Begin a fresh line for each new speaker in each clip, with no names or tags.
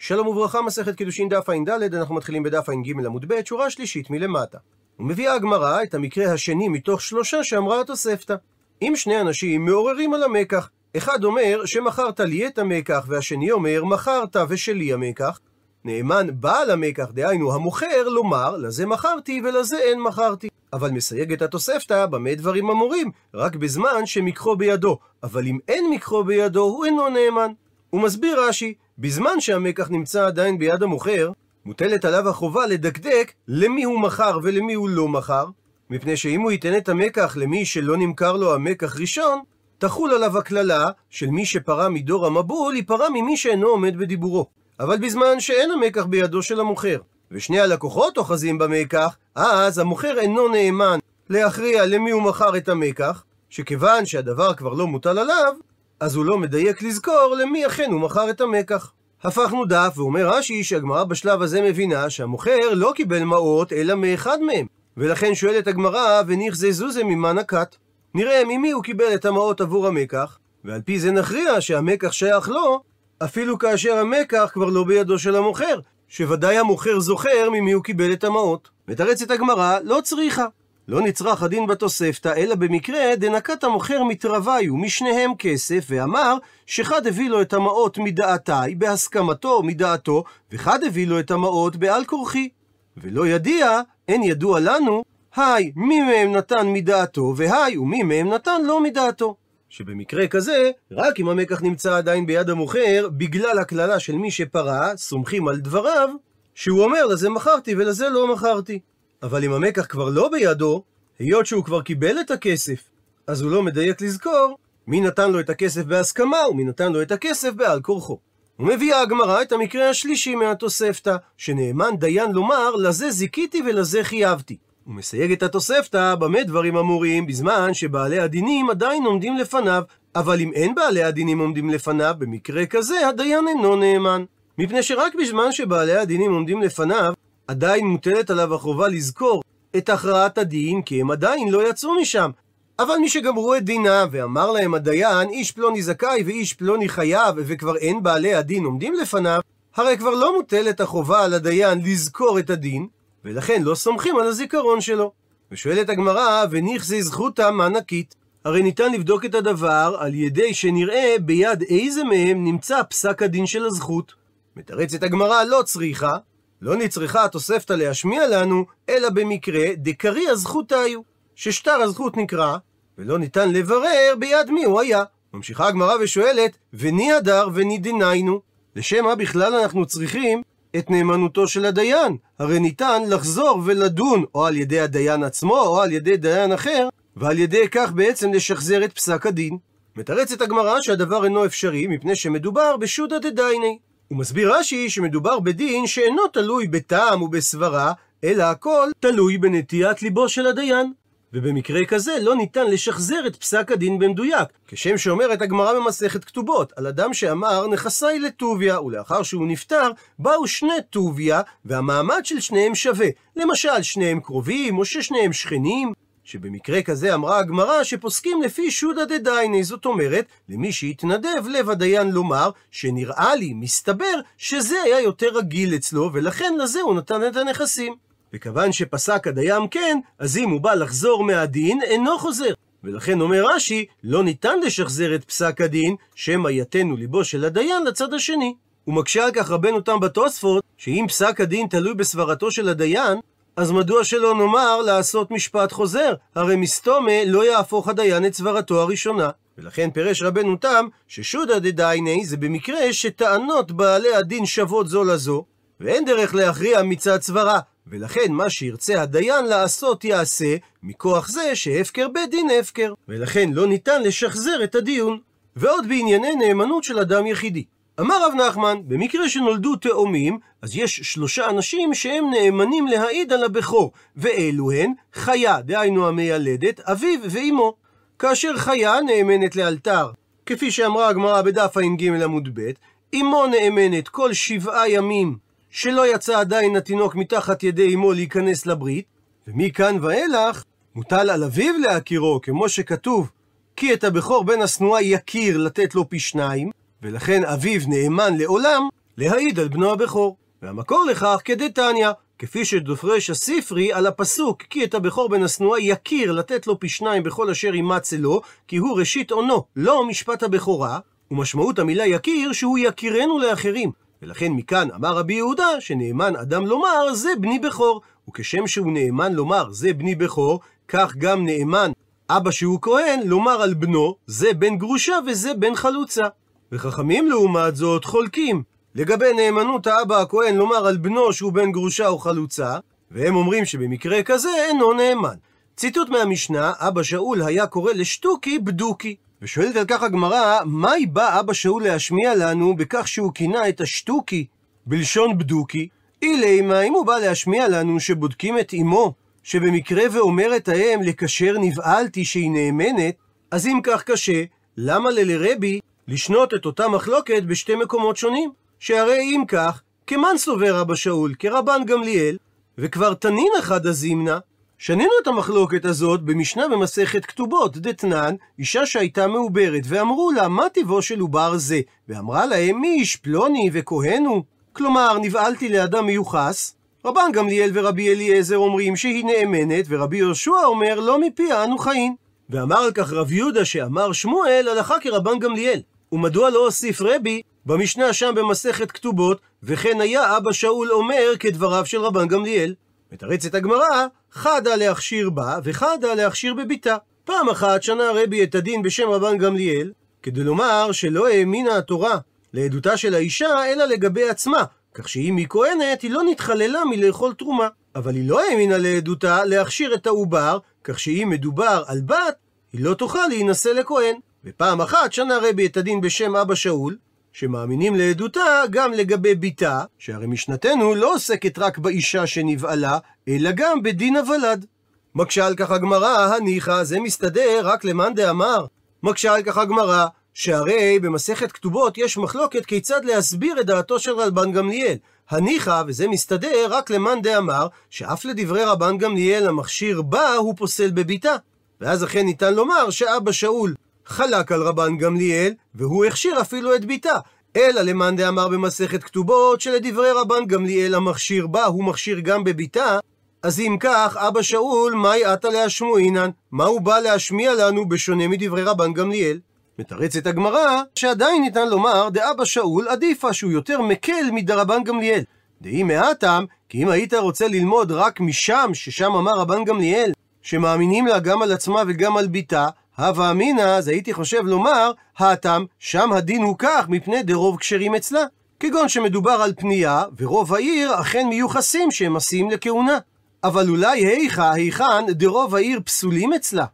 שלום וברכה, מסכת קידושין דף ע"ד, אנחנו מתחילים בדף ע"ג עמוד ב', שורה שלישית מלמטה. ומביאה הגמרא את המקרה השני מתוך שלושה שאמרה התוספתא. אם שני אנשים מעוררים על המקח, אחד אומר שמכרת לי את המקח, והשני אומר מכרת ושלי המקח, נאמן בעל המקח, דהיינו המוכר, לומר לזה מכרתי ולזה אין מכרתי. אבל מסייגת התוספתא במה דברים אמורים, רק בזמן שמקחו בידו, אבל אם אין מקחו בידו, הוא אינו נאמן. הוא מסביר רש"י, בזמן שהמקח נמצא עדיין ביד המוכר, מוטלת עליו החובה לדקדק למי הוא מכר ולמי הוא לא מכר, מפני שאם הוא ייתן את המקח למי שלא נמכר לו המקח ראשון, תחול עליו הקללה של מי שפרה מדור המבול, ייפרע ממי שאינו עומד בדיבורו. אבל בזמן שאין המקח בידו של המוכר, ושני הלקוחות אוחזים במקח, אז המוכר אינו נאמן להכריע למי הוא מכר את המקח, שכיוון שהדבר כבר לא מוטל עליו, אז הוא לא מדייק לזכור למי אכן הוא מכר את המקח. הפכנו דף, ואומר רש"י שהגמרא בשלב הזה מבינה שהמוכר לא קיבל מעות אלא מאחד מהם, ולכן שואלת הגמרא, וניחזי זוזה ממה נקט? נראה ממי הוא קיבל את המעות עבור המקח, ועל פי זה נכריע שהמקח שייך לו, אפילו כאשר המקח כבר לא בידו של המוכר, שוודאי המוכר זוכר ממי הוא קיבל את המעות. מתרצת הגמרא, לא צריכה. לא נצרך הדין בתוספתא, אלא במקרה דנקת המוכר מתרווי ומשניהם כסף, ואמר שחד הביא לו את המעות מדעתי, בהסכמתו מדעתו, וחד הביא לו את המעות בעל כורחי. ולא ידיע, אין ידוע לנו, היי, מי מהם נתן מדעתו, והי, ומי מהם נתן לא מדעתו. שבמקרה כזה, רק אם המקח נמצא עדיין ביד המוכר, בגלל הקללה של מי שפרע, סומכים על דבריו, שהוא אומר לזה מכרתי ולזה לא מכרתי. אבל אם המקח כבר לא בידו, היות שהוא כבר קיבל את הכסף, אז הוא לא מדייק לזכור מי נתן לו את הכסף בהסכמה ומי נתן לו את הכסף בעל כורחו. ומביאה הגמרא את המקרה השלישי מהתוספתא, שנאמן דיין לומר, לזה זיכיתי ולזה חייבתי. הוא מסייג את התוספתא במה דברים אמורים, בזמן שבעלי הדינים עדיין עומדים לפניו, אבל אם אין בעלי הדינים עומדים לפניו, במקרה כזה הדיין אינו נאמן. מפני שרק בזמן שבעלי הדינים עומדים לפניו, עדיין מוטלת עליו החובה לזכור את הכרעת הדין, כי הם עדיין לא יצאו משם. אבל מי שגמרו את דינם, ואמר להם הדיין, איש פלוני זכאי ואיש פלוני חייב, וכבר אין בעלי הדין עומדים לפניו, הרי כבר לא מוטלת החובה על הדיין לזכור את הדין, ולכן לא סומכים על הזיכרון שלו. ושואלת הגמרא, וניכזי זכותא מנקית? הרי ניתן לבדוק את הדבר על ידי שנראה ביד איזה מהם נמצא פסק הדין של הזכות. מתרצת הגמרא לא צריכה, לא נצרכה התוספתא להשמיע לנו, אלא במקרה דקרי הזכות היו, ששטר הזכות נקרא, ולא ניתן לברר ביד מי הוא היה. ממשיכה הגמרא ושואלת, וני הדר וני דניינו? לשם מה בכלל אנחנו צריכים את נאמנותו של הדיין? הרי ניתן לחזור ולדון, או על ידי הדיין עצמו, או על ידי דיין אחר, ועל ידי כך בעצם לשחזר את פסק הדין. מתרצת הגמרא שהדבר אינו אפשרי, מפני שמדובר בשודא דדייני. הוא מסביר רש"י שמדובר בדין שאינו תלוי בטעם ובסברה, אלא הכל תלוי בנטיית ליבו של הדיין. ובמקרה כזה לא ניתן לשחזר את פסק הדין במדויק, כשם שאומרת הגמרא במסכת כתובות, על אדם שאמר נכסי לטוביה, ולאחר שהוא נפטר, באו שני טוביה, והמעמד של שניהם שווה. למשל, שניהם קרובים, או ששניהם שכנים. שבמקרה כזה אמרה הגמרא שפוסקים לפי שודא דדייני, זאת אומרת, למי שהתנדב לב הדיין לומר, שנראה לי, מסתבר, שזה היה יותר רגיל אצלו, ולכן לזה הוא נתן את הנכסים. וכיוון שפסק הדיין כן, אז אם הוא בא לחזור מהדין, אינו חוזר. ולכן אומר רש"י, לא ניתן לשחזר את פסק הדין, שמא יתנו ליבו של הדיין לצד השני. הוא מקשה על כך רבנו תם בתוספות, שאם פסק הדין תלוי בסברתו של הדיין, אז מדוע שלא נאמר לעשות משפט חוזר? הרי מסתומה לא יהפוך הדיין את סברתו הראשונה. ולכן פירש רבנו תם ששודא דדייני זה במקרה שטענות בעלי הדין שוות זו לזו, ואין דרך להכריע מצד סברה, ולכן מה שירצה הדיין לעשות יעשה, מכוח זה שהפקר בית דין הפקר, ולכן לא ניתן לשחזר את הדיון. ועוד בענייני נאמנות של אדם יחידי. אמר רב נחמן, במקרה שנולדו תאומים, אז יש שלושה אנשים שהם נאמנים להעיד על הבכור, ואלו הן חיה, דהיינו המיילדת, אביו ואימו. כאשר חיה נאמנת לאלתר, כפי שאמרה הגמרא בדף ע"ג עמוד ב', אמו נאמנת כל שבעה ימים שלא יצא עדיין התינוק מתחת ידי אמו להיכנס לברית, ומכאן ואילך מוטל על אביו להכירו, כמו שכתוב, כי את הבכור בן השנואה יכיר לתת לו פי שניים, ולכן אביו נאמן לעולם להעיד על בנו הבכור. והמקור לכך כדתניא, כפי שדופרש הספרי על הפסוק כי את הבכור בן השנואה יכיר לתת לו פי שניים בכל אשר ימצא לו, כי הוא ראשית עונו, לא משפט הבכורה, ומשמעות המילה יכיר שהוא יכירנו לאחרים. ולכן מכאן אמר רבי יהודה שנאמן אדם לומר זה בני בכור, וכשם שהוא נאמן לומר זה בני בכור, כך גם נאמן אבא שהוא כהן לומר על בנו זה בן גרושה וזה בן חלוצה. וחכמים לעומת זאת חולקים לגבי נאמנות האבא הכהן לומר על בנו שהוא בן גרושה או חלוצה, והם אומרים שבמקרה כזה אינו נאמן. ציטוט מהמשנה, אבא שאול היה קורא לשטוקי בדוקי. ושואלת על כך הגמרא, מהי בא אבא שאול להשמיע לנו בכך שהוא כינה את השטוקי בלשון בדוקי? אילי אם הוא בא להשמיע לנו שבודקים את אמו, שבמקרה ואומרת האם לקשר נבהלתי שהיא נאמנת, אז אם כך קשה, למה ללרבי לשנות את אותה מחלוקת בשתי מקומות שונים? שהרי אם כך, כמן סובר אבא שאול, כרבן גמליאל, וכבר תנין אחד הזימנה, שנינו את המחלוקת הזאת במשנה במסכת כתובות, דתנן, אישה שהייתה מעוברת, ואמרו לה, מה טיבו של עובר זה? ואמרה להם, מי איש פלוני וכהן הוא? כלומר, נבהלתי לאדם מיוחס. רבן גמליאל ורבי אליעזר אומרים שהיא נאמנת, ורבי יהושע אומר, לא מפיה אנו חיים. ואמר על כך רב יהודה שאמר שמואל, הלכה כרבן גמליאל. ומדוע לא הוסיף רבי במשנה שם במסכת כתובות, וכן היה אבא שאול אומר כדבריו של רבן גמליאל. מתרצת הגמרא, חדה להכשיר בה, וחדה להכשיר בביתה. פעם אחת שנה רבי את הדין בשם רבן גמליאל, כדי לומר שלא האמינה התורה לעדותה של האישה, אלא לגבי עצמה, כך שאם היא כהנת, היא לא נתחללה מלאכול תרומה. אבל היא לא האמינה לעדותה להכשיר את העובר, כך שאם מדובר על בת, היא לא תוכל להינשא לכהן. ופעם אחת שנה רבי את הדין בשם אבא שאול, שמאמינים לעדותה גם לגבי בתה, שהרי משנתנו לא עוסקת רק באישה שנבעלה, אלא גם בדין הוולד. מקשה על כך הגמרא, הניחא, זה מסתדר רק למאן דאמר. מקשה על כך הגמרא, שהרי במסכת כתובות יש מחלוקת כיצד להסביר את דעתו של רבן גמליאל. הניחא, וזה מסתדר רק למאן דאמר, שאף לדברי רבן גמליאל המכשיר בה הוא פוסל בביתה. ואז אכן ניתן לומר שאבא שאול חלק על רבן גמליאל, והוא הכשיר אפילו את ביתה. אלא למאן דאמר במסכת כתובות, שלדברי רבן גמליאל המכשיר בה, הוא מכשיר גם בביתה, אז אם כך, אבא שאול, מהי עתה להשמועינן? מה הוא בא להשמיע לנו בשונה מדברי רבן גמליאל? מתרצת הגמרא, שעדיין ניתן לומר, דאבא שאול עדיפה שהוא יותר מקל מדרבן גמליאל. דאי מעטם, כי אם היית רוצה ללמוד רק משם, ששם אמר רבן גמליאל, שמאמינים לה גם על עצמה וגם על ביתה, הווה אמינא, אז הייתי חושב לומר, האטם, שם הדין הוא כך מפני דרוב כשרים אצלה. כגון שמדובר על פנייה, ורוב העיר אכן מיוחסים שהם עשים לכהונה. אבל אולי היכא, היכן, דרוב העיר פסולים אצלה.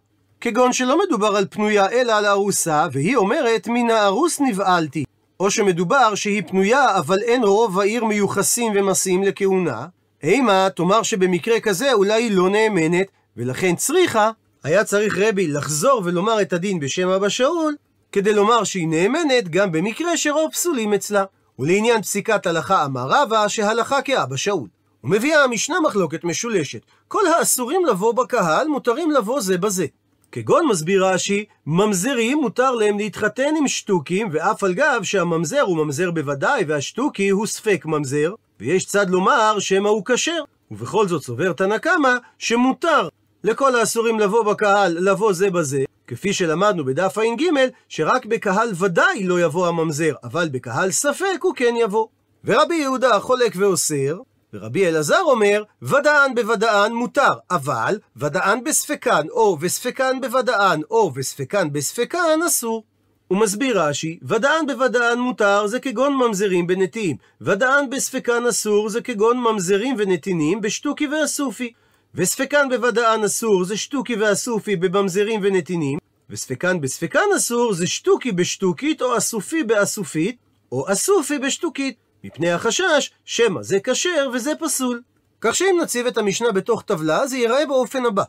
כגון שלא מדובר על פנויה אלא על ארוסה, והיא אומרת מן הארוס נבעלתי. או שמדובר שהיא פנויה, אבל אין רוב העיר מיוחסים ומסיעים לכהונה. אימה, תאמר שבמקרה כזה אולי היא לא נאמנת, ולכן צריכה היה צריך רבי לחזור ולומר את הדין בשם אבא שאול, כדי לומר שהיא נאמנת גם במקרה שרוב פסולים אצלה. ולעניין פסיקת הלכה אמר רבא, שהלכה כאבא שאול. ומביאה המשנה מחלוקת משולשת. כל האסורים לבוא בקהל, מותרים לבוא זה בזה. כגון מסביר רש"י, ממזרים מותר להם להתחתן עם שטוקים, ואף על גב שהממזר הוא ממזר בוודאי, והשטוקי הוא ספק ממזר, ויש צד לומר שמא הוא כשר. ובכל זאת סובר תנא קמא שמותר לכל האסורים לבוא בקהל, לבוא זה בזה, כפי שלמדנו בדף ע"ג, שרק בקהל ודאי לא יבוא הממזר, אבל בקהל ספק הוא כן יבוא. ורבי יהודה חולק ואוסר, ורבי אלעזר אומר, ודאן בוודאן מותר, אבל ודאן בספקן, או וספקן בוודאן, או וספקן בספקן אסור. הוא מסביר רש"י, ודאן בוודאן מותר זה כגון ממזרים בנתינים, ודאן בספקן אסור זה כגון ממזרים ונתינים בשטוקי ואסופי. וספקן בוודאן אסור זה שטוקי ואסופי בממזרים ונתינים, וספקן בספקן אסור זה שטוקי בשטוקית או אסופי באסופית, או אסופי בשטוקית, מפני החשש שמא זה כשר וזה פסול. כך שאם נציב את המשנה בתוך טבלה, זה ייראה באופן הבא.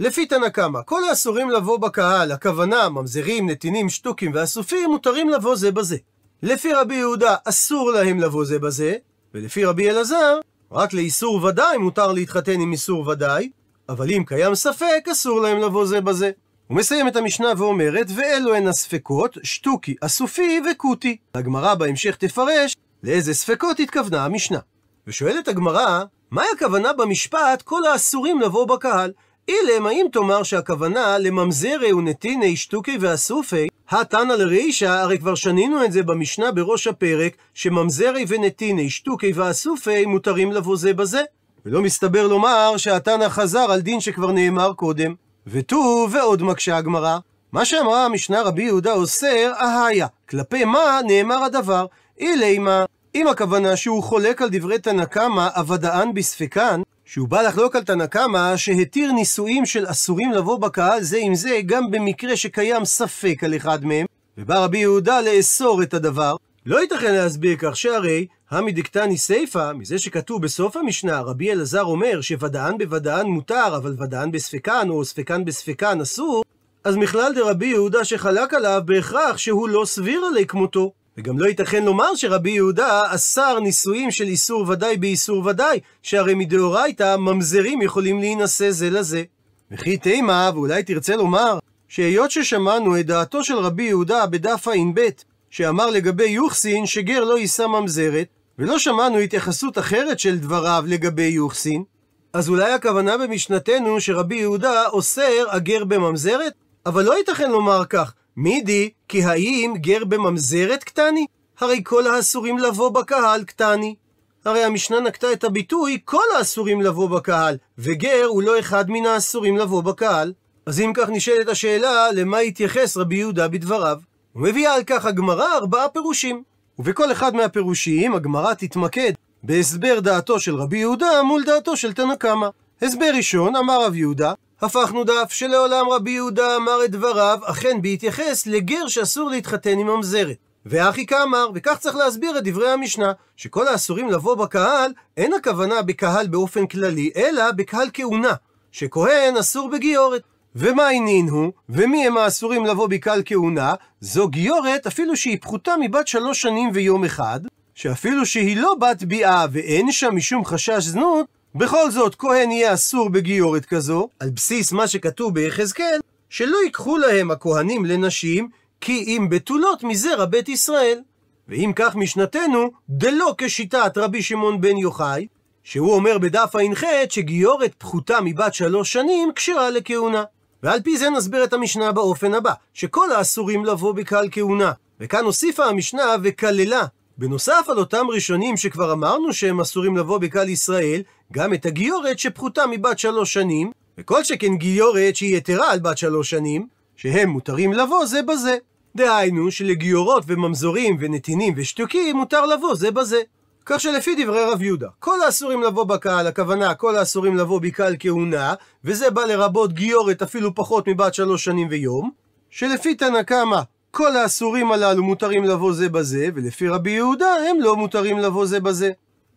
לפי תנא קמא, כל האסורים לבוא בקהל, הכוונה ממזרים, נתינים, שטוקים ואסופים, מותרים לבוא זה בזה. לפי רבי יהודה אסור להם לבוא זה בזה, ולפי רבי אלעזר רק לאיסור ודאי מותר להתחתן עם איסור ודאי, אבל אם קיים ספק, אסור להם לבוא זה בזה. הוא מסיים את המשנה ואומרת, ואלו הן הספקות, שטוקי, אסופי וכותי. הגמרא בהמשך תפרש, לאיזה ספקות התכוונה המשנה. ושואלת הגמרא, מהי הכוונה במשפט כל האסורים לבוא בקהל? אילם, האם תאמר שהכוונה לממזרי ונתיני שטוקי ואסופי, התנא לרישא, הרי כבר שנינו את זה במשנה בראש הפרק, שממזרי ונתיני שטוקי ואסופי מותרים לבוא זה בזה. ולא מסתבר לומר שהתנא חזר על דין שכבר נאמר קודם. ותו ועוד מקשה הגמרא, מה שאמרה המשנה רבי יהודה אוסר, אהיה. כלפי מה נאמר הדבר? אילימה, אם הכוונה שהוא חולק על דברי תנא קמא, אבדאן בספקן, שהוא בא לחלוק על תנא קמא, שהתיר נישואים של אסורים לבוא בקהל זה עם זה, גם במקרה שקיים ספק על אחד מהם, ובא רבי יהודה לאסור את הדבר, לא ייתכן להסביר כך שהרי המדקתני סיפא, מזה שכתוב בסוף המשנה, רבי אלעזר אומר שוודאן בוודאן מותר, אבל ודאן בספקן או ספקן בספקן אסור, אז מכלל דרבי יהודה שחלק עליו בהכרח שהוא לא סביר עלי כמותו. וגם לא ייתכן לומר שרבי יהודה אסר נישואים של איסור ודאי באיסור ודאי, שהרי מדאורייתא ממזרים יכולים להינשא זה לזה. וכי תימא, ואולי תרצה לומר, שהיות ששמענו את דעתו של רבי יהודה בדף ע"ב, שאמר לגבי יוחסין שגר לא יישא ממזרת, ולא שמענו התייחסות אחרת של דבריו לגבי יוחסין, אז אולי הכוונה במשנתנו שרבי יהודה אוסר הגר בממזרת? אבל לא ייתכן לומר כך, מידי, כי האם גר בממזרת קטני? הרי כל האסורים לבוא בקהל קטני. הרי המשנה נקטה את הביטוי כל האסורים לבוא בקהל, וגר הוא לא אחד מן האסורים לבוא בקהל. אז אם כך נשאלת השאלה, למה התייחס רבי יהודה בדבריו? ומביאה על כך הגמרא ארבעה פירושים. ובכל אחד מהפירושים הגמרא תתמקד בהסבר דעתו של רבי יהודה מול דעתו של תנא קמא. הסבר ראשון, אמר רב יהודה, הפכנו דף שלעולם רבי יהודה אמר את דבריו, אכן בהתייחס לגר שאסור להתחתן עם ממזרת. ואחי כאמר, וכך צריך להסביר את דברי המשנה, שכל האסורים לבוא בקהל, אין הכוונה בקהל באופן כללי, אלא בקהל כהונה, שכהן אסור בגיורת. ומה העניין הוא, ומי הם האסורים לבוא בקהל כהונה? זו גיורת אפילו שהיא פחותה מבת שלוש שנים ויום אחד, שאפילו שהיא לא בת ביאה ואין שם משום חשש זנות, בכל זאת, כהן יהיה אסור בגיורת כזו, על בסיס מה שכתוב ביחזקאל, שלא ייקחו להם הכהנים לנשים, כי אם בתולות מזרע בית ישראל. ואם כך משנתנו, דלא כשיטת רבי שמעון בן יוחאי, שהוא אומר בדף ע"ח שגיורת פחותה מבת שלוש שנים כשרה לכהונה. ועל פי זה נסביר את המשנה באופן הבא, שכל האסורים לבוא בקהל כהונה. וכאן הוסיפה המשנה וכללה בנוסף על אותם ראשונים שכבר אמרנו שהם אסורים לבוא בקהל ישראל, גם את הגיורת שפחותה מבת שלוש שנים, וכל שכן גיורת שהיא יתרה על בת שלוש שנים, שהם מותרים לבוא זה בזה. דהיינו שלגיורות וממזורים ונתינים ושתוקים מותר לבוא זה בזה. כך שלפי דברי רב יהודה, כל האסורים לבוא בקהל, הכוונה כל האסורים לבוא בקהל כהונה, וזה בא לרבות גיורת אפילו פחות מבת שלוש שנים ויום, שלפי תנא קמא כל האסורים הללו מותרים לבוא זה בזה, ולפי רבי יהודה הם לא מותרים לבוא זה בזה.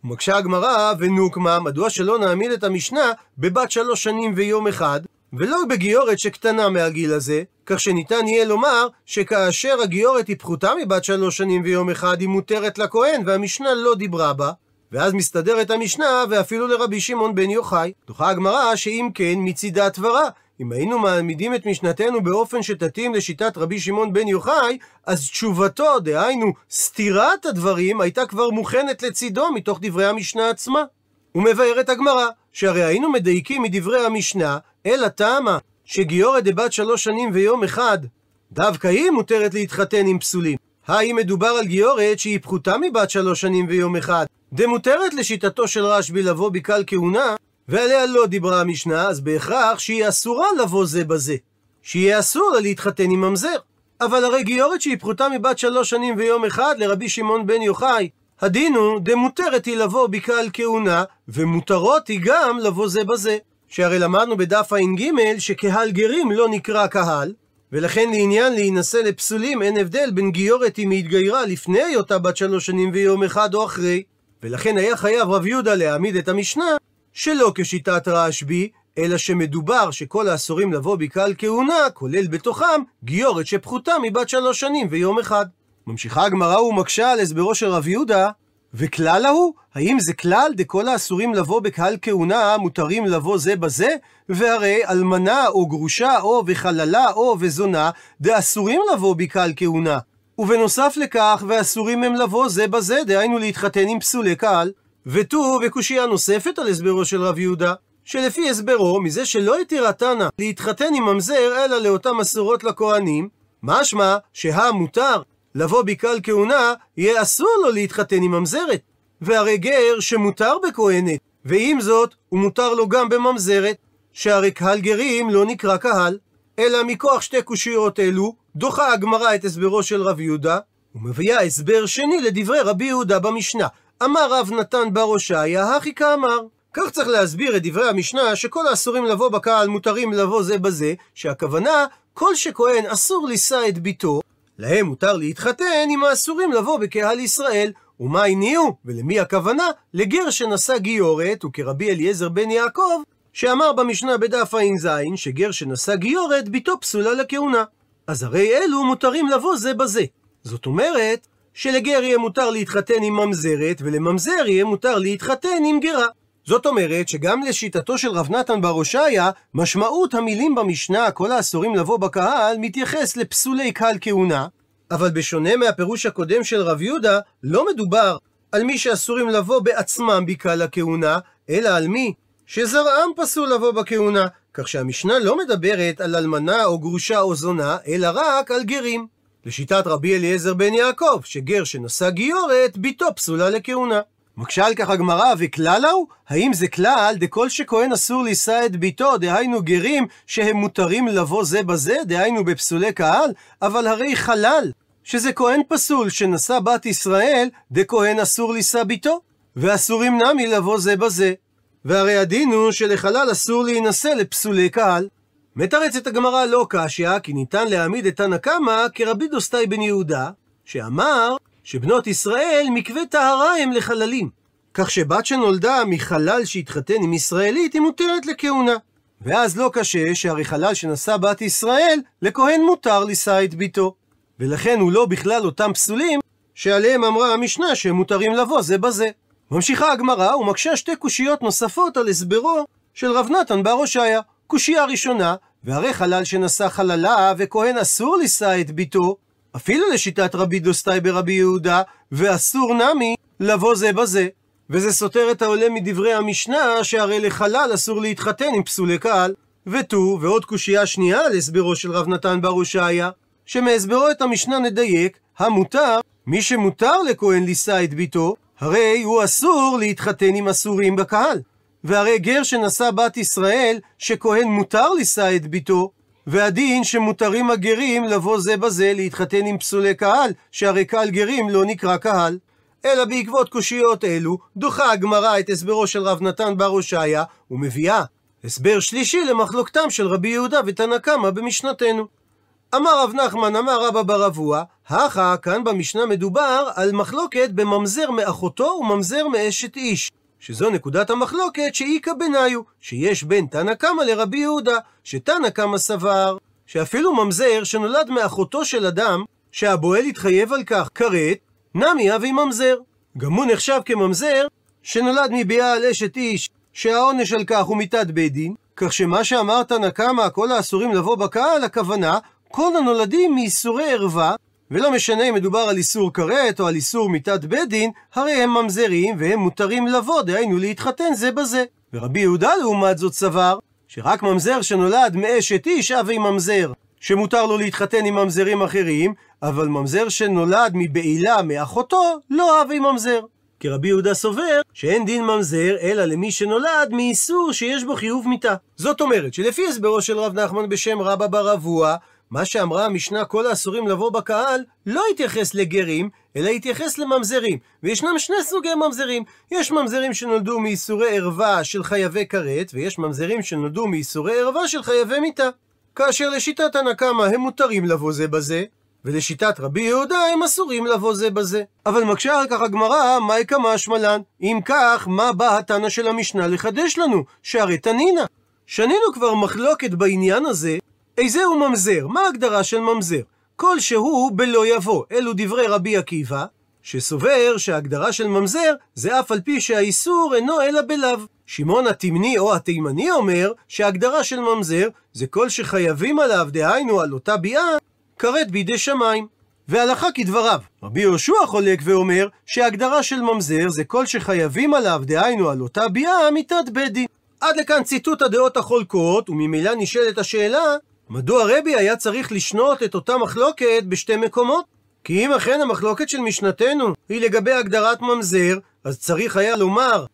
ומקשה הגמרא, ונוקמה, מדוע שלא נעמיד את המשנה בבת שלוש שנים ויום אחד, ולא בגיורת שקטנה מהגיל הזה, כך שניתן יהיה לומר שכאשר הגיורת היא פחותה מבת שלוש שנים ויום אחד, היא מותרת לכהן, והמשנה לא דיברה בה. ואז מסתדרת המשנה, ואפילו לרבי שמעון בן יוחאי. דוחה הגמרא שאם כן מצידה תברה, אם היינו מעמידים את משנתנו באופן שתתאים לשיטת רבי שמעון בן יוחאי, אז תשובתו, דהיינו סתירת הדברים, הייתה כבר מוכנת לצידו מתוך דברי המשנה עצמה. ומבארת הגמרא, שהרי היינו מדייקים מדברי המשנה, אלא טעמה, שגיורת דבת שלוש שנים ויום אחד, דווקא היא מותרת להתחתן עם פסולים. האם מדובר על גיורת שהיא פחותה מבת שלוש שנים ויום אחד, דמותרת לשיטתו של רשב"י לבוא בקל כהונה, ועליה לא דיברה המשנה, אז בהכרח שהיא אסורה לבוא זה בזה. שיהיה אסור לה להתחתן עם ממזר. אבל הרי גיורת שהיא פחותה מבת שלוש שנים ויום אחד לרבי שמעון בן יוחאי, הדין הוא דמותרת היא לבוא בקהל כהונה, ומותרות היא גם לבוא זה בזה. שהרי למדנו בדף ע"ג שקהל גרים לא נקרא קהל, ולכן לעניין להינשא לפסולים אין הבדל בין גיורת אם היא התגיירה לפני היותה בת שלוש שנים ויום אחד או אחרי. ולכן היה חייב רב יהודה להעמיד את המשנה שלא כשיטת רשב"י, אלא שמדובר שכל האסורים לבוא בקהל כהונה, כולל בתוכם גיורת שפחותה מבת שלוש שנים ויום אחד. ממשיכה הגמרא ומקשה על הסברו של רב יהודה, וכלל ההוא, האם זה כלל דכל האסורים לבוא בקהל כהונה מותרים לבוא זה בזה? והרי אלמנה או גרושה או וחללה או וזונה דאסורים לבוא בקהל כהונה. ובנוסף לכך, ואסורים הם לבוא זה בזה, דהיינו להתחתן עם פסולי קהל. ותו בקושייה נוספת על הסברו של רב יהודה, שלפי הסברו, מזה שלא התירה תנא להתחתן עם ממזר, אלא לאותם מסורות לכהנים, משמע שהמותר לבוא בקהל כהונה, יהיה אסור לו להתחתן עם ממזרת. והרי גר שמותר בכהנת, ועם זאת, הוא מותר לו גם בממזרת, שהרי קהל גרים לא נקרא קהל, אלא מכוח שתי קושיות אלו, דוחה הגמרא את הסברו של רב יהודה, ומביאה הסבר שני לדברי רבי יהודה במשנה. אמר רב נתן בר הושעיה, הכי כאמר. כך צריך להסביר את דברי המשנה, שכל האסורים לבוא בקהל מותרים לבוא זה בזה, שהכוונה, כל שכהן אסור לישא את ביתו, להם מותר להתחתן עם האסורים לבוא בקהל ישראל. ומה הניעו? ולמי הכוונה? לגר שנשא גיורת, וכרבי אליעזר בן יעקב, שאמר במשנה בדף ע"ז, שגר שנשא גיורת, ביתו פסולה לכהונה. אז הרי אלו מותרים לבוא זה בזה. זאת אומרת, שלגר יהיה מותר להתחתן עם ממזרת, ולממזר יהיה מותר להתחתן עם גרה. זאת אומרת שגם לשיטתו של רב נתן בר הושעיה, משמעות המילים במשנה, כל האסורים לבוא בקהל, מתייחס לפסולי קהל כהונה, אבל בשונה מהפירוש הקודם של רב יהודה, לא מדובר על מי שאסורים לבוא בעצמם בקהל הכהונה, אלא על מי שזרעם פסול לבוא בכהונה, כך שהמשנה לא מדברת על אלמנה או גרושה או זונה, אלא רק על גרים. לשיטת רבי אליעזר בן יעקב, שגר שנשא גיורת, ביתו פסולה לכהונה. מקשה על כך הגמרא, וכלל הוא? האם זה כלל דכל שכהן אסור לישא את ביתו, דהיינו גרים, שהם מותרים לבוא זה בזה, דהיינו בפסולי קהל? אבל הרי חלל, שזה כהן פסול שנשא בת ישראל, דכהן אסור לישא ביתו, ואסורים נמי לבוא זה בזה. והרי הדין הוא שלחלל אסור להינשא לפסולי קהל. מתרצת הגמרא לא קשיא, כי ניתן להעמיד את תנא קמא כרבי דוסטאי בן יהודה, שאמר שבנות ישראל מקווה טהרה הם לחללים. כך שבת שנולדה מחלל שהתחתן עם ישראלית היא מותרת לכהונה. ואז לא קשה שהרי חלל שנשא בת ישראל, לכהן מותר לישא את ביתו. ולכן הוא לא בכלל אותם פסולים שעליהם אמרה המשנה שהם מותרים לבוא זה בזה. ממשיכה הגמרא ומקשה שתי קושיות נוספות על הסברו של רב נתן בר הושעיה. קושייה ראשונה, והרי חלל שנשא חללה וכהן אסור לישא את ביתו, אפילו לשיטת רבי דוסטאי ברבי יהודה, ואסור נמי לבוא זה בזה. וזה סותר את העולה מדברי המשנה, שהרי לחלל אסור להתחתן עם פסולי קהל. ותו, ועוד קושייה שנייה להסברו של רב נתן בר הושעיה, שמהסברו את המשנה נדייק, המותר, מי שמותר לכהן לישא את ביתו, הרי הוא אסור להתחתן עם אסורים בקהל. והרי גר שנשא בת ישראל, שכהן מותר לישא את ביתו, והדין שמותרים הגרים לבוא זה בזה להתחתן עם פסולי קהל, שהרי קהל גרים לא נקרא קהל. אלא בעקבות קושיות אלו, דוחה הגמרא את הסברו של רב נתן בר הושעיה, ומביאה הסבר שלישי למחלוקתם של רבי יהודה ותנא קמא במשנתנו. אמר רב נחמן, אמר רבא בר אבוה, הכה, כאן במשנה מדובר על מחלוקת בממזר מאחותו וממזר מאשת איש. שזו נקודת המחלוקת שאיכא בניו, שיש בין תנא קמא לרבי יהודה, שתנא קמא סבר, שאפילו ממזר שנולד מאחותו של אדם, שהבועל התחייב על כך כרת, נמי אבי ממזר. גם הוא נחשב כממזר שנולד מבעל אשת איש, שהעונש על כך הוא מיתת בית דין, כך שמה שאמר תנא קמא, כל האסורים לבוא בקהל, הכוונה, כל הנולדים מייסורי ערווה, ולא משנה אם מדובר על איסור כרת או על איסור מיתת בית דין, הרי הם ממזרים והם מותרים לבוא, דהיינו להתחתן זה בזה. ורבי יהודה לעומת זאת סבר, שרק ממזר שנולד מאשת איש אבי ממזר, שמותר לו להתחתן עם ממזרים אחרים, אבל ממזר שנולד מבעילה מאחותו, לא אבי ממזר. כי רבי יהודה סובר שאין דין ממזר אלא למי שנולד מאיסור שיש בו חיוב מיתה. זאת אומרת שלפי הסברו של רב נחמן בשם רבא בר אבוה, מה שאמרה המשנה כל האסורים לבוא בקהל, לא התייחס לגרים, אלא התייחס לממזרים. וישנם שני סוגי ממזרים. יש ממזרים שנולדו מייסורי ערווה של חייבי כרת, ויש ממזרים שנולדו מייסורי ערווה של חייבי מיתה. כאשר לשיטת הנקמה הם מותרים לבוא זה בזה, ולשיטת רבי יהודה הם אסורים לבוא זה בזה. אבל מקשה על כך הגמרא, מהי כמה שמלן? אם כך, מה בא התנא של המשנה לחדש לנו? שהרי תנינא. שנינו כבר מחלוקת בעניין הזה, איזה הוא ממזר? מה ההגדרה של ממזר? כל שהוא בלא יבוא. אלו דברי רבי עקיבא, שסובר שההגדרה של ממזר זה אף על פי שהאיסור אינו אלא בלאו. שמעון התימני או התימני אומר שההגדרה של ממזר זה כל שחייבים עליו, דהיינו על אותה ביאה, כרת בידי שמיים. והלכה כדבריו. רבי יהושע חולק ואומר שהגדרה של ממזר זה כל שחייבים עליו, דהיינו על אותה ביאה, מיתת בית דין. עד לכאן ציטוט הדעות החולקות, וממילא נשאלת השאלה, מדוע רבי היה צריך לשנות את אותה מחלוקת בשתי מקומות? כי אם אכן המחלוקת של משנתנו היא לגבי הגדרת ממזר, אז צריך היה לומר,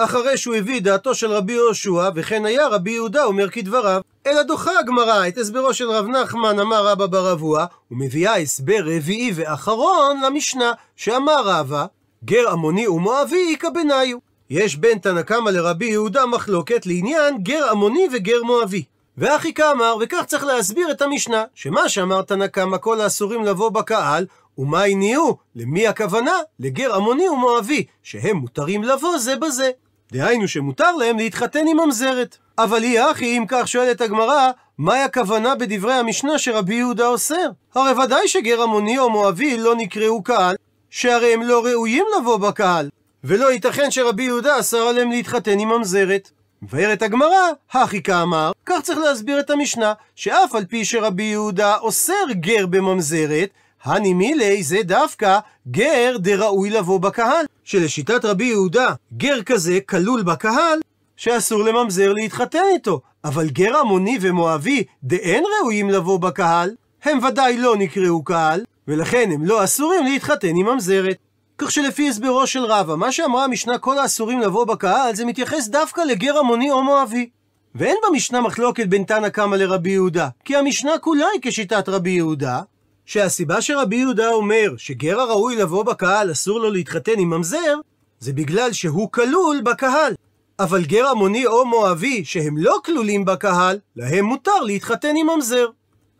אחרי שהוא הביא דעתו של רבי יהושע, וכן היה רבי יהודה אומר כדבריו. אלא דוחה הגמרא את הסברו של רב נחמן אמר רבא בר אבוה, ומביאה הסבר רביעי ואחרון למשנה, שאמר רבא, גר עמוני ומואבי איכא בניו. יש בין תנא קמא לרבי יהודה מחלוקת לעניין גר עמוני וגר מואבי. ואחי כאמר, וכך צריך להסביר את המשנה, שמה שאמר תנא קמא כל האסורים לבוא בקהל, ומה הניעו? למי הכוונה? לגר עמוני ומואבי, שהם מותרים לבוא זה בזה. דהיינו שמותר להם להתחתן עם ממזרת. אבל היא אחי, אם כך שואלת הגמרא, מהי הכוונה בדברי המשנה שרבי יהודה אוסר? הרי ודאי שגר עמוני או מואבי לא נקראו קהל, שהרי הם לא ראויים לבוא בקהל, ולא ייתכן שרבי יהודה אסר עליהם להתחתן עם ממזרת. מבארת הגמרא, הכי כאמר, כך צריך להסביר את המשנה, שאף על פי שרבי יהודה אוסר גר בממזרת, הני מילי זה דווקא גר דראוי לבוא בקהל. שלשיטת רבי יהודה, גר כזה כלול בקהל, שאסור לממזר להתחתן איתו. אבל גר עמוני ומואבי דאין ראויים לבוא בקהל, הם ודאי לא נקראו קהל, ולכן הם לא אסורים להתחתן עם ממזרת. כך שלפי הסברו של רבא, מה שאמרה המשנה כל האסורים לבוא בקהל, זה מתייחס דווקא לגר עמוני או מואבי. ואין במשנה מחלוקת בין תנא קמא לרבי יהודה, כי המשנה כולה היא כשיטת רבי יהודה, שהסיבה שרבי יהודה אומר שגר הראוי לבוא בקהל אסור לו להתחתן עם ממזר, זה בגלל שהוא כלול בקהל. אבל גר עמוני או מואבי שהם לא כלולים בקהל, להם מותר להתחתן עם ממזר.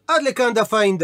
עד לכאן דף ע"ד.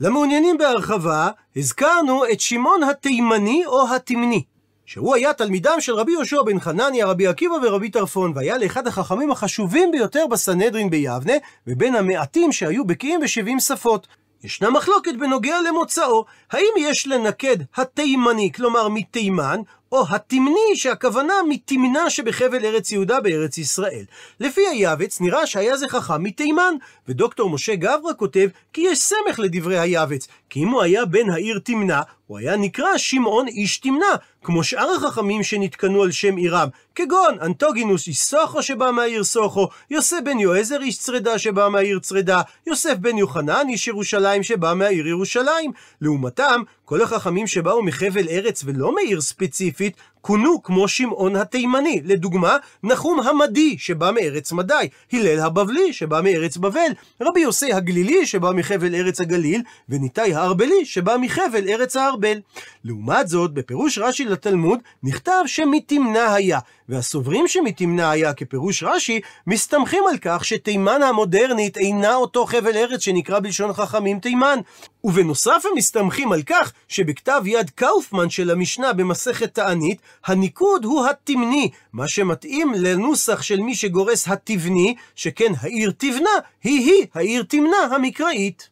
למעוניינים בהרחבה, הזכרנו את שמעון התימני או התמני, שהוא היה תלמידם של רבי יהושע בן חנניה, רבי עקיבא ורבי טרפון, והיה לאחד החכמים החשובים ביותר בסנהדרין ביבנה, ובין המעטים שהיו בקיאים בשבעים שפות. ישנה מחלוקת בנוגע למוצאו, האם יש לנקד התימני, כלומר מתימן, או התמני, שהכוונה מתמנה שבחבל ארץ יהודה בארץ ישראל. לפי היעבץ נראה שהיה זה חכם מתימן, ודוקטור משה גברה כותב כי יש סמך לדברי היעבץ, כי אם הוא היה בן העיר תמנה, הוא היה נקרא שמעון איש תמנה, כמו שאר החכמים שנתקנו על שם עירם, כגון אנטוגינוס איש סוכו שבא מהעיר סוכו, יוסף בן יועזר איש צרדה שבא מהעיר צרדה, יוסף בן יוחנן איש ירושלים שבא מהעיר ירושלים. לעומתם, כל החכמים שבאו מחבל ארץ ולא מעיר ספציפית, כונו כמו שמעון התימני. לדוגמה, נחום המדי, שבא מארץ מדי, הלל הבבלי, שבא מארץ בבל, רבי יוסי הגלילי, שבא מחבל ארץ הגליל, וניתאי הארבלי, שבא מחבל ארץ הארבל. לעומת זאת, בפירוש רש"י לתלמוד, נכתב שמתמנה היה, והסוברים שמתמנה היה כפירוש רש"י, מסתמכים על כך שתימן המודרנית אינה אותו חבל ארץ שנקרא בלשון חכמים תימן. ובנוסף הם מסתמכים על כך שבכתב יד קאופמן של המשנה במסכת תענית, הניקוד הוא התמני, מה שמתאים לנוסח של מי שגורס התבני, שכן העיר תבנה היא-היא העיר תמנה המקראית.